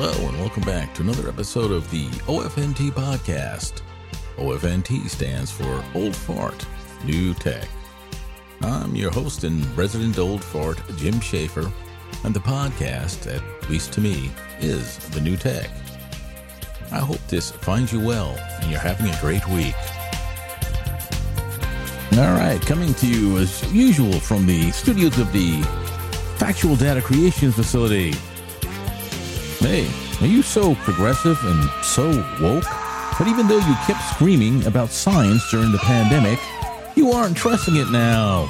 Hello, and welcome back to another episode of the OFNT podcast. OFNT stands for Old Fart, New Tech. I'm your host and resident old fart, Jim Schaefer, and the podcast, at least to me, is the new tech. I hope this finds you well and you're having a great week. All right, coming to you as usual from the studios of the Factual Data Creation Facility Hey, are you so progressive and so woke that even though you kept screaming about science during the pandemic, you aren't trusting it now?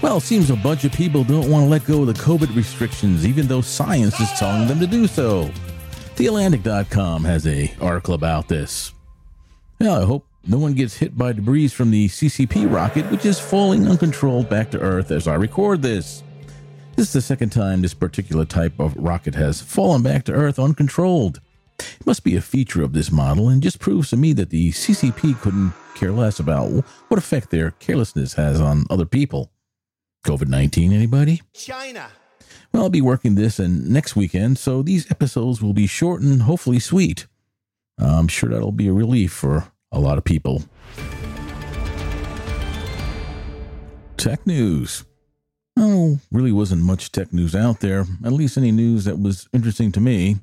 Well, it seems a bunch of people don't want to let go of the COVID restrictions, even though science is telling them to do so. TheAtlantic.com has a article about this. Well, I hope no one gets hit by debris from the CCP rocket, which is falling uncontrolled back to Earth as I record this. This is the second time this particular type of rocket has fallen back to Earth uncontrolled. It must be a feature of this model and just proves to me that the CCP couldn't care less about what effect their carelessness has on other people. COVID 19, anybody? China. Well, I'll be working this and next weekend, so these episodes will be short and hopefully sweet. I'm sure that'll be a relief for a lot of people. Tech news. Oh, really wasn't much tech news out there, at least any news that was interesting to me.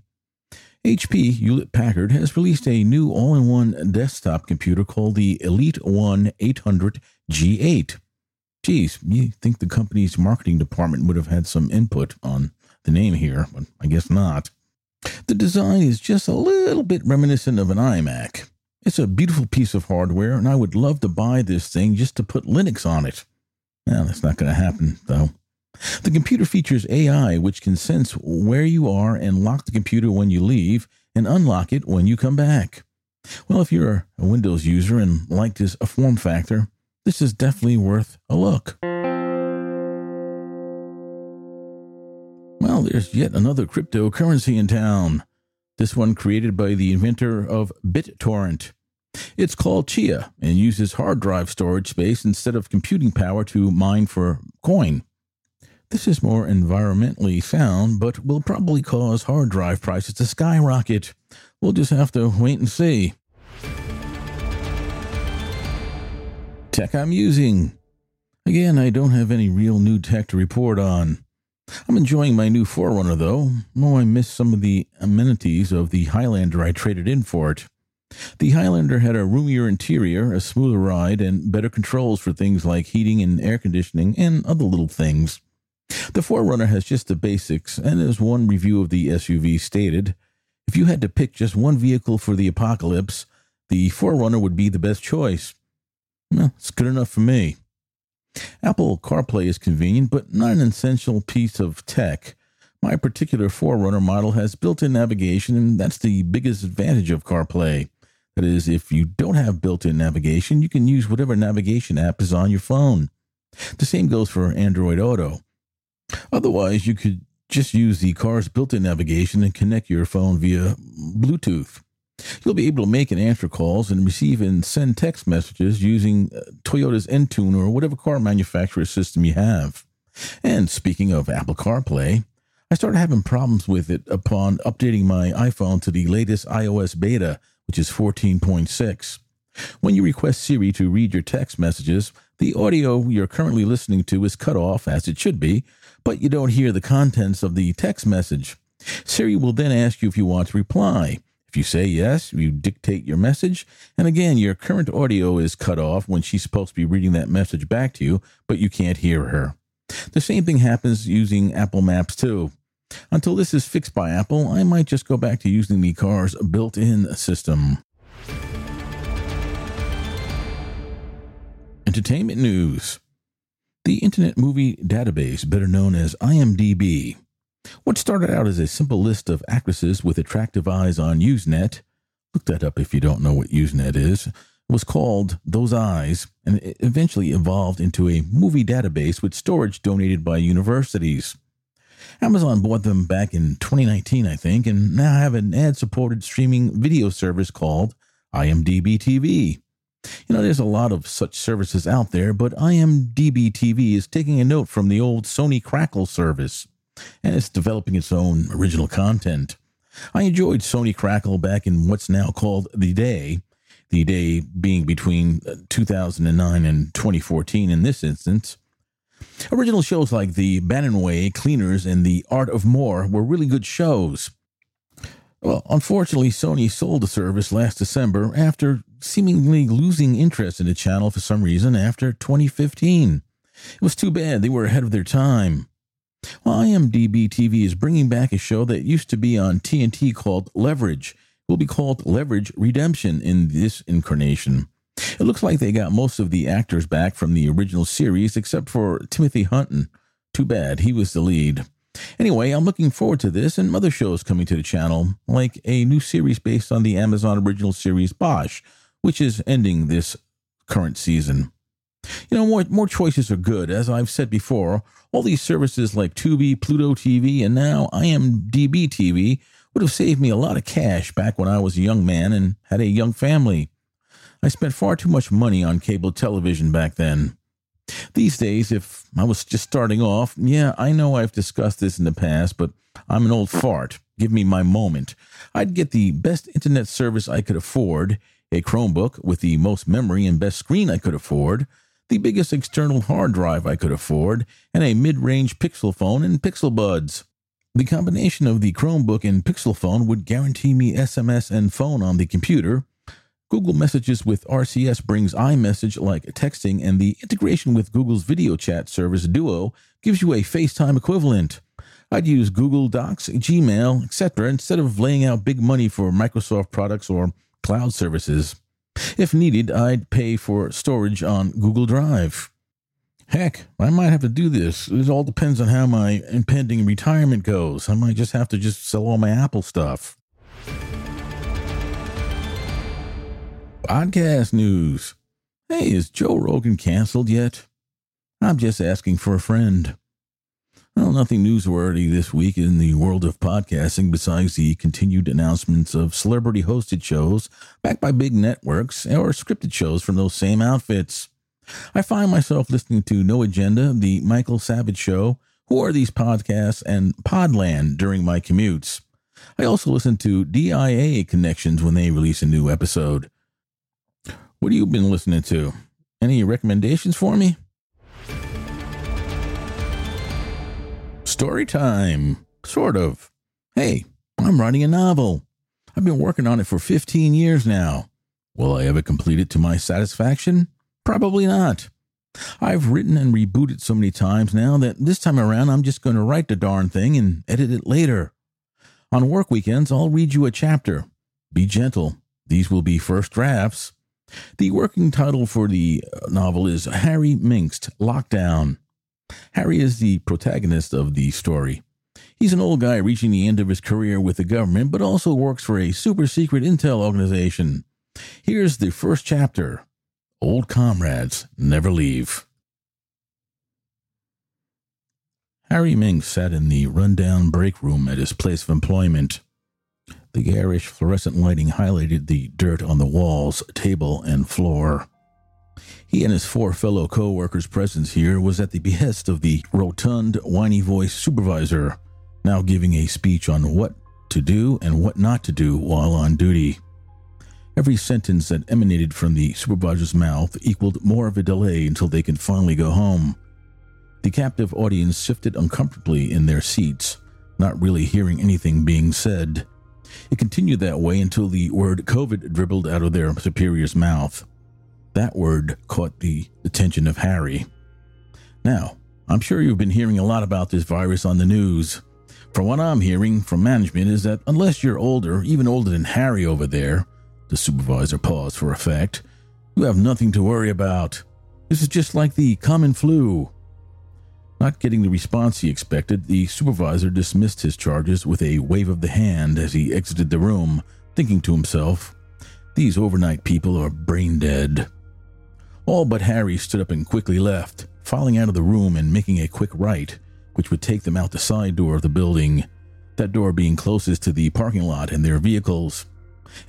HP Hewlett Packard has released a new all in one desktop computer called the Elite One 800 G8. Geez, you think the company's marketing department would have had some input on the name here, but I guess not. The design is just a little bit reminiscent of an iMac. It's a beautiful piece of hardware, and I would love to buy this thing just to put Linux on it. Well, that's not going to happen, though. The computer features AI, which can sense where you are and lock the computer when you leave and unlock it when you come back. Well, if you're a Windows user and like this a form factor, this is definitely worth a look. Well, there's yet another cryptocurrency in town. This one created by the inventor of BitTorrent. It's called Chia and uses hard drive storage space instead of computing power to mine for coin. This is more environmentally sound, but will probably cause hard drive prices to skyrocket. We'll just have to wait and see. Tech I'm using. Again, I don't have any real new tech to report on. I'm enjoying my new 4Runner though. Oh, I miss some of the amenities of the Highlander I traded in for it. The Highlander had a roomier interior, a smoother ride, and better controls for things like heating and air conditioning and other little things. The 4Runner has just the basics, and as one review of the SUV stated, if you had to pick just one vehicle for the apocalypse, the 4Runner would be the best choice. Well, it's good enough for me. Apple CarPlay is convenient, but not an essential piece of tech. My particular 4Runner model has built in navigation, and that's the biggest advantage of CarPlay. That is, if you don't have built in navigation, you can use whatever navigation app is on your phone. The same goes for Android Auto. Otherwise, you could just use the car's built in navigation and connect your phone via Bluetooth. You'll be able to make and answer calls and receive and send text messages using uh, Toyota's Entune or whatever car manufacturer system you have. And speaking of Apple CarPlay, I started having problems with it upon updating my iPhone to the latest iOS beta, which is 14.6. When you request Siri to read your text messages, the audio you're currently listening to is cut off, as it should be, but you don't hear the contents of the text message. Siri will then ask you if you want to reply. If you say yes, you dictate your message, and again, your current audio is cut off when she's supposed to be reading that message back to you, but you can't hear her. The same thing happens using Apple Maps too. Until this is fixed by Apple, I might just go back to using the car's built in system. Entertainment news. The Internet Movie Database, better known as IMDb, what started out as a simple list of actresses with attractive eyes on Usenet, look that up if you don't know what Usenet is, was called Those Eyes, and eventually evolved into a movie database with storage donated by universities. Amazon bought them back in 2019, I think, and now have an ad supported streaming video service called IMDb TV. You know, there's a lot of such services out there, but IMDb TV is taking a note from the old Sony Crackle service, and it's developing its own original content. I enjoyed Sony Crackle back in what's now called The Day, the day being between uh, 2009 and 2014 in this instance. Original shows like The Bannon Way, Cleaners, and The Art of More were really good shows. Well, unfortunately, Sony sold the service last December after seemingly losing interest in the channel for some reason after 2015. It was too bad. They were ahead of their time. Well, IMDb TV is bringing back a show that used to be on TNT called Leverage. It will be called Leverage Redemption in this incarnation. It looks like they got most of the actors back from the original series except for Timothy Hutton. Too bad, he was the lead. Anyway, I'm looking forward to this and other shows coming to the channel, like a new series based on the Amazon original series Bosch, which is ending this current season. You know, more, more choices are good. As I've said before, all these services like Tubi, Pluto TV, and now IMDb TV would have saved me a lot of cash back when I was a young man and had a young family. I spent far too much money on cable television back then. These days, if I was just starting off, yeah, I know I've discussed this in the past, but I'm an old fart. Give me my moment. I'd get the best internet service I could afford, a Chromebook with the most memory and best screen I could afford, the biggest external hard drive I could afford, and a mid range Pixel phone and Pixel Buds. The combination of the Chromebook and Pixel phone would guarantee me SMS and phone on the computer, Google Messages with RCS brings iMessage like texting, and the integration with Google's video chat service Duo gives you a FaceTime equivalent. I'd use Google Docs, Gmail, etc., instead of laying out big money for Microsoft products or cloud services. If needed, I'd pay for storage on Google Drive. Heck, I might have to do this. It all depends on how my impending retirement goes. I might just have to just sell all my Apple stuff. Podcast news. Hey, is Joe Rogan canceled yet? I'm just asking for a friend. Well, nothing newsworthy this week in the world of podcasting besides the continued announcements of celebrity hosted shows backed by big networks or scripted shows from those same outfits. I find myself listening to No Agenda, The Michael Savage Show, Who Are These Podcasts, and Podland during my commutes. I also listen to DIA Connections when they release a new episode. What have you been listening to? Any recommendations for me? Story time. Sort of. Hey, I'm writing a novel. I've been working on it for 15 years now. Will I ever complete it to my satisfaction? Probably not. I've written and rebooted so many times now that this time around I'm just going to write the darn thing and edit it later. On work weekends, I'll read you a chapter. Be gentle. These will be first drafts. The working title for the uh, novel is Harry Mink's Lockdown. Harry is the protagonist of the story. He's an old guy reaching the end of his career with the government, but also works for a super secret intel organization. Here's the first chapter Old Comrades Never Leave. Harry Mink sat in the rundown break room at his place of employment. The garish fluorescent lighting highlighted the dirt on the walls, table, and floor. He and his four fellow co workers' presence here was at the behest of the rotund, whiny voiced supervisor, now giving a speech on what to do and what not to do while on duty. Every sentence that emanated from the supervisor's mouth equaled more of a delay until they could finally go home. The captive audience shifted uncomfortably in their seats, not really hearing anything being said. It continued that way until the word COVID dribbled out of their superior's mouth. That word caught the attention of Harry. Now, I'm sure you've been hearing a lot about this virus on the news. From what I'm hearing from management is that unless you're older, even older than Harry over there, the supervisor paused for effect, you have nothing to worry about. This is just like the common flu. Not getting the response he expected, the supervisor dismissed his charges with a wave of the hand as he exited the room, thinking to himself, These overnight people are brain dead. All but Harry stood up and quickly left, filing out of the room and making a quick right, which would take them out the side door of the building, that door being closest to the parking lot and their vehicles.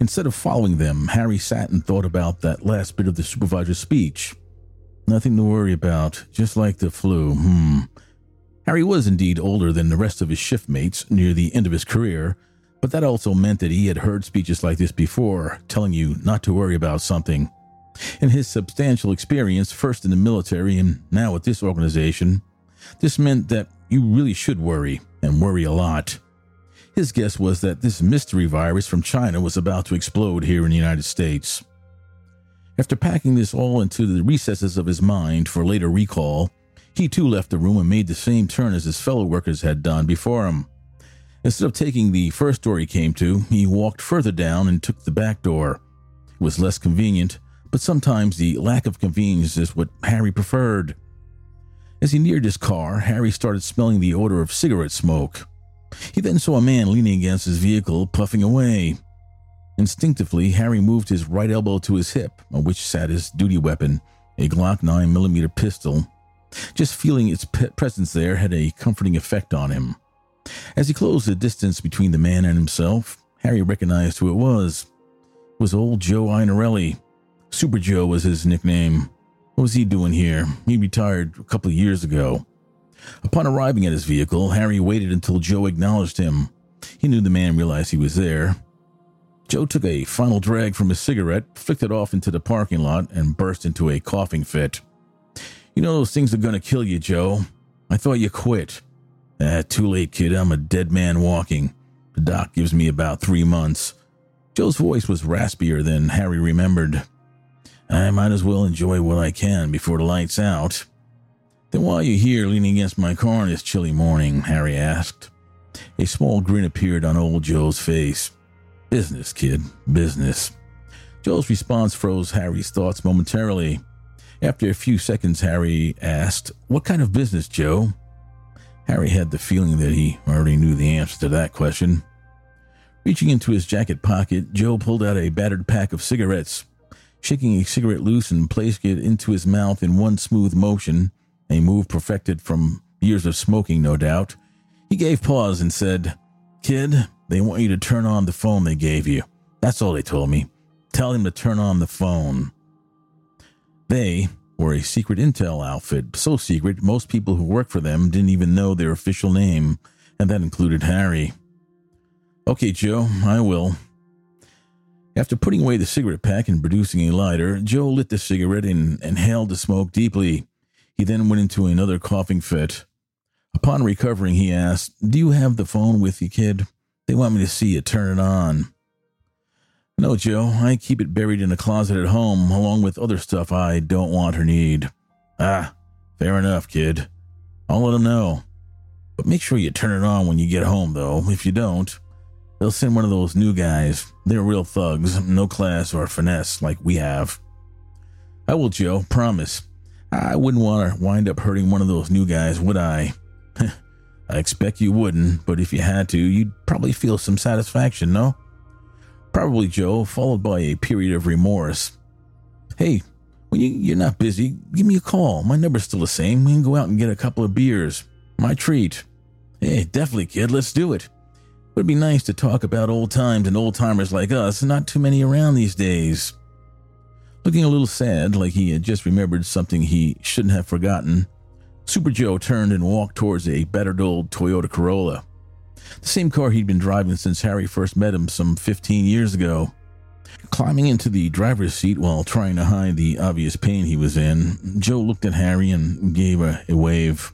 Instead of following them, Harry sat and thought about that last bit of the supervisor's speech. Nothing to worry about, just like the flu. Hmm. Harry was indeed older than the rest of his shift mates near the end of his career, but that also meant that he had heard speeches like this before, telling you not to worry about something. In his substantial experience, first in the military and now at this organization, this meant that you really should worry, and worry a lot. His guess was that this mystery virus from China was about to explode here in the United States. After packing this all into the recesses of his mind for later recall, he too left the room and made the same turn as his fellow workers had done before him. Instead of taking the first door he came to, he walked further down and took the back door. It was less convenient, but sometimes the lack of convenience is what Harry preferred. As he neared his car, Harry started smelling the odor of cigarette smoke. He then saw a man leaning against his vehicle, puffing away. Instinctively, Harry moved his right elbow to his hip, on which sat his duty weapon, a Glock 9mm pistol. Just feeling its presence there had a comforting effect on him. As he closed the distance between the man and himself, Harry recognized who it was. It was old Joe Iannarelli. Super Joe was his nickname. What was he doing here? He retired a couple of years ago. Upon arriving at his vehicle, Harry waited until Joe acknowledged him. He knew the man realized he was there. Joe took a final drag from his cigarette, flicked it off into the parking lot, and burst into a coughing fit. You know those things are gonna kill you, Joe. I thought you quit. Ah, too late, kid. I'm a dead man walking. The doc gives me about three months. Joe's voice was raspier than Harry remembered. I might as well enjoy what I can before the light's out. Then why are you here leaning against my car on this chilly morning? Harry asked. A small grin appeared on old Joe's face. Business, kid, business. Joe's response froze Harry's thoughts momentarily. After a few seconds, Harry asked, What kind of business, Joe? Harry had the feeling that he already knew the answer to that question. Reaching into his jacket pocket, Joe pulled out a battered pack of cigarettes. Shaking a cigarette loose and placing it into his mouth in one smooth motion, a move perfected from years of smoking, no doubt, he gave pause and said, Kid, they want you to turn on the phone they gave you. That's all they told me. Tell them to turn on the phone. They were a secret intel outfit, so secret most people who worked for them didn't even know their official name, and that included Harry. Okay, Joe, I will. After putting away the cigarette pack and producing a lighter, Joe lit the cigarette and inhaled the smoke deeply. He then went into another coughing fit. Upon recovering, he asked, Do you have the phone with you, kid? They want me to see you turn it on. No, Joe, I keep it buried in a closet at home, along with other stuff I don't want or need. Ah, fair enough, kid. I'll let them know. But make sure you turn it on when you get home, though. If you don't, they'll send one of those new guys. They're real thugs, no class or finesse like we have. I will, Joe, promise. I wouldn't want to wind up hurting one of those new guys, would I? I expect you wouldn't, but if you had to, you'd probably feel some satisfaction, no? Probably, Joe, followed by a period of remorse. Hey, when you, you're not busy, give me a call. My number's still the same. We can go out and get a couple of beers. My treat. Hey, definitely, kid, let's do it. It'd be nice to talk about old times and old timers like us, not too many around these days. Looking a little sad, like he had just remembered something he shouldn't have forgotten, Super Joe turned and walked towards a battered old Toyota Corolla. The same car he'd been driving since Harry first met him some 15 years ago. Climbing into the driver's seat while trying to hide the obvious pain he was in, Joe looked at Harry and gave a, a wave.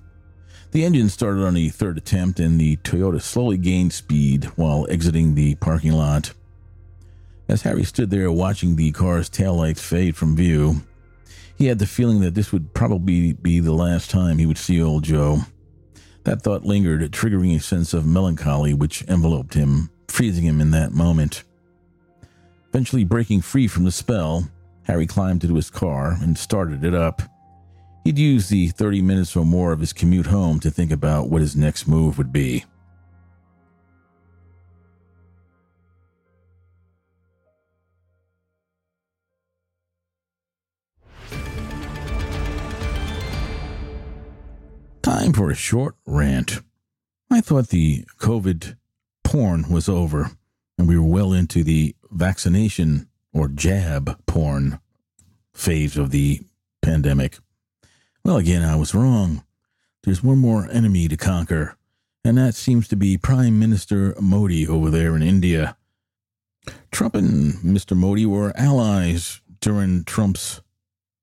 The engine started on the third attempt, and the Toyota slowly gained speed while exiting the parking lot. As Harry stood there watching the car's taillights fade from view, He had the feeling that this would probably be the last time he would see old Joe. That thought lingered, triggering a sense of melancholy which enveloped him, freezing him in that moment. Eventually breaking free from the spell, Harry climbed into his car and started it up. He'd use the 30 minutes or more of his commute home to think about what his next move would be. Time for a short rant. I thought the COVID porn was over and we were well into the vaccination or jab porn phase of the pandemic. Well, again, I was wrong. There's one more enemy to conquer, and that seems to be Prime Minister Modi over there in India. Trump and Mr. Modi were allies during Trump's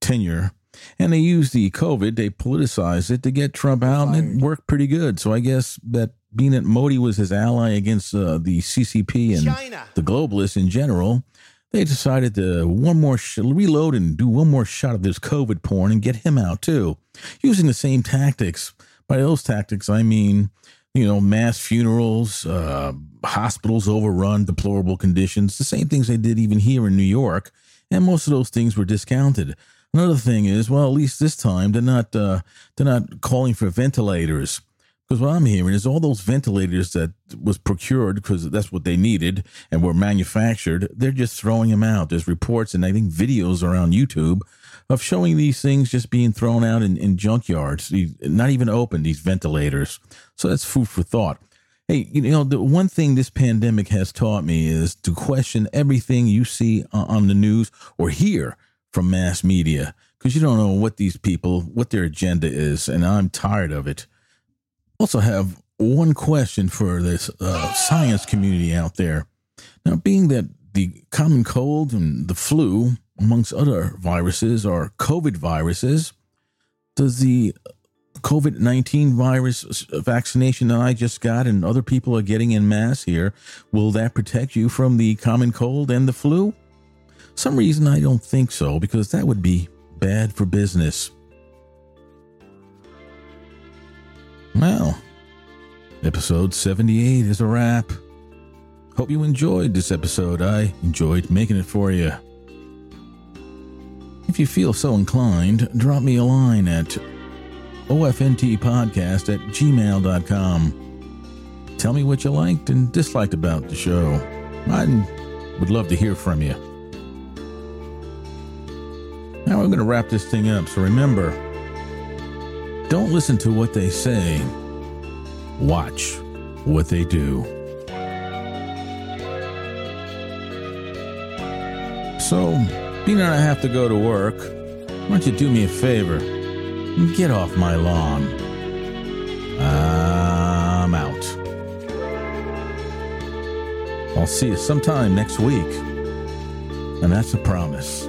tenure, and they used the COVID, they politicized it to get Trump out, and it worked pretty good. So I guess that being that Modi was his ally against uh, the CCP and China. the globalists in general, they decided to one more sh- reload and do one more shot of this COVID porn and get him out too, using the same tactics. By those tactics, I mean you know mass funerals, uh, hospitals overrun, deplorable conditions, the same things they did even here in New York, and most of those things were discounted. Another thing is, well, at least this time they're not uh, they're not calling for ventilators because what I'm hearing is all those ventilators that was procured because that's what they needed and were manufactured, they're just throwing them out. There's reports and I think videos around YouTube of showing these things just being thrown out in, in junkyards, not even open, these ventilators. So that's food for thought. Hey, you know, the one thing this pandemic has taught me is to question everything you see on the news or hear from mass media because you don't know what these people, what their agenda is. And I'm tired of it also have one question for this uh, science community out there. Now, being that the common cold and the flu, amongst other viruses, are COVID viruses, does the COVID 19 virus vaccination that I just got and other people are getting in mass here, will that protect you from the common cold and the flu? Some reason I don't think so, because that would be bad for business. Well, episode 78 is a wrap. Hope you enjoyed this episode. I enjoyed making it for you. If you feel so inclined, drop me a line at ofntpodcast at gmail.com. Tell me what you liked and disliked about the show. I would love to hear from you. Now we're going to wrap this thing up, so remember don't listen to what they say, watch what they do. So, being that I have to go to work, why don't you do me a favor and get off my lawn? I'm out. I'll see you sometime next week. And that's a promise.